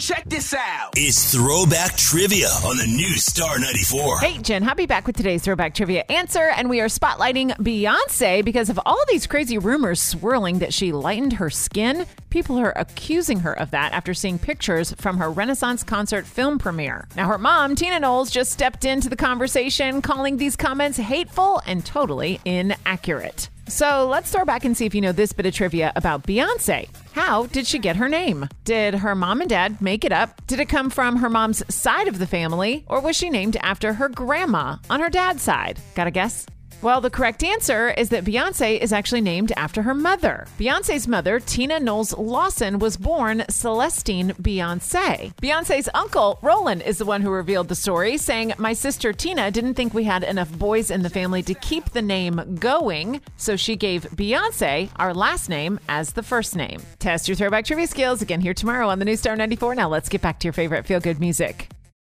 Check this out. It's Throwback Trivia on the new Star 94. Hey, Jen, happy back with today's throwback trivia answer. And we are spotlighting Beyonce because of all these crazy rumors swirling that she lightened her skin. People are accusing her of that after seeing pictures from her Renaissance concert film premiere. Now, her mom, Tina Knowles, just stepped into the conversation, calling these comments hateful and totally inaccurate. So let's start back and see if you know this bit of trivia about Beyonce. How did she get her name? Did her mom and dad make it up? Did it come from her mom's side of the family? Or was she named after her grandma on her dad's side? Got a guess? Well, the correct answer is that Beyonce is actually named after her mother. Beyonce's mother, Tina Knowles Lawson, was born Celestine Beyonce. Beyonce's uncle, Roland, is the one who revealed the story, saying, My sister Tina didn't think we had enough boys in the family to keep the name going, so she gave Beyonce our last name as the first name. Test your throwback trivia skills again here tomorrow on the new Star 94. Now let's get back to your favorite feel good music.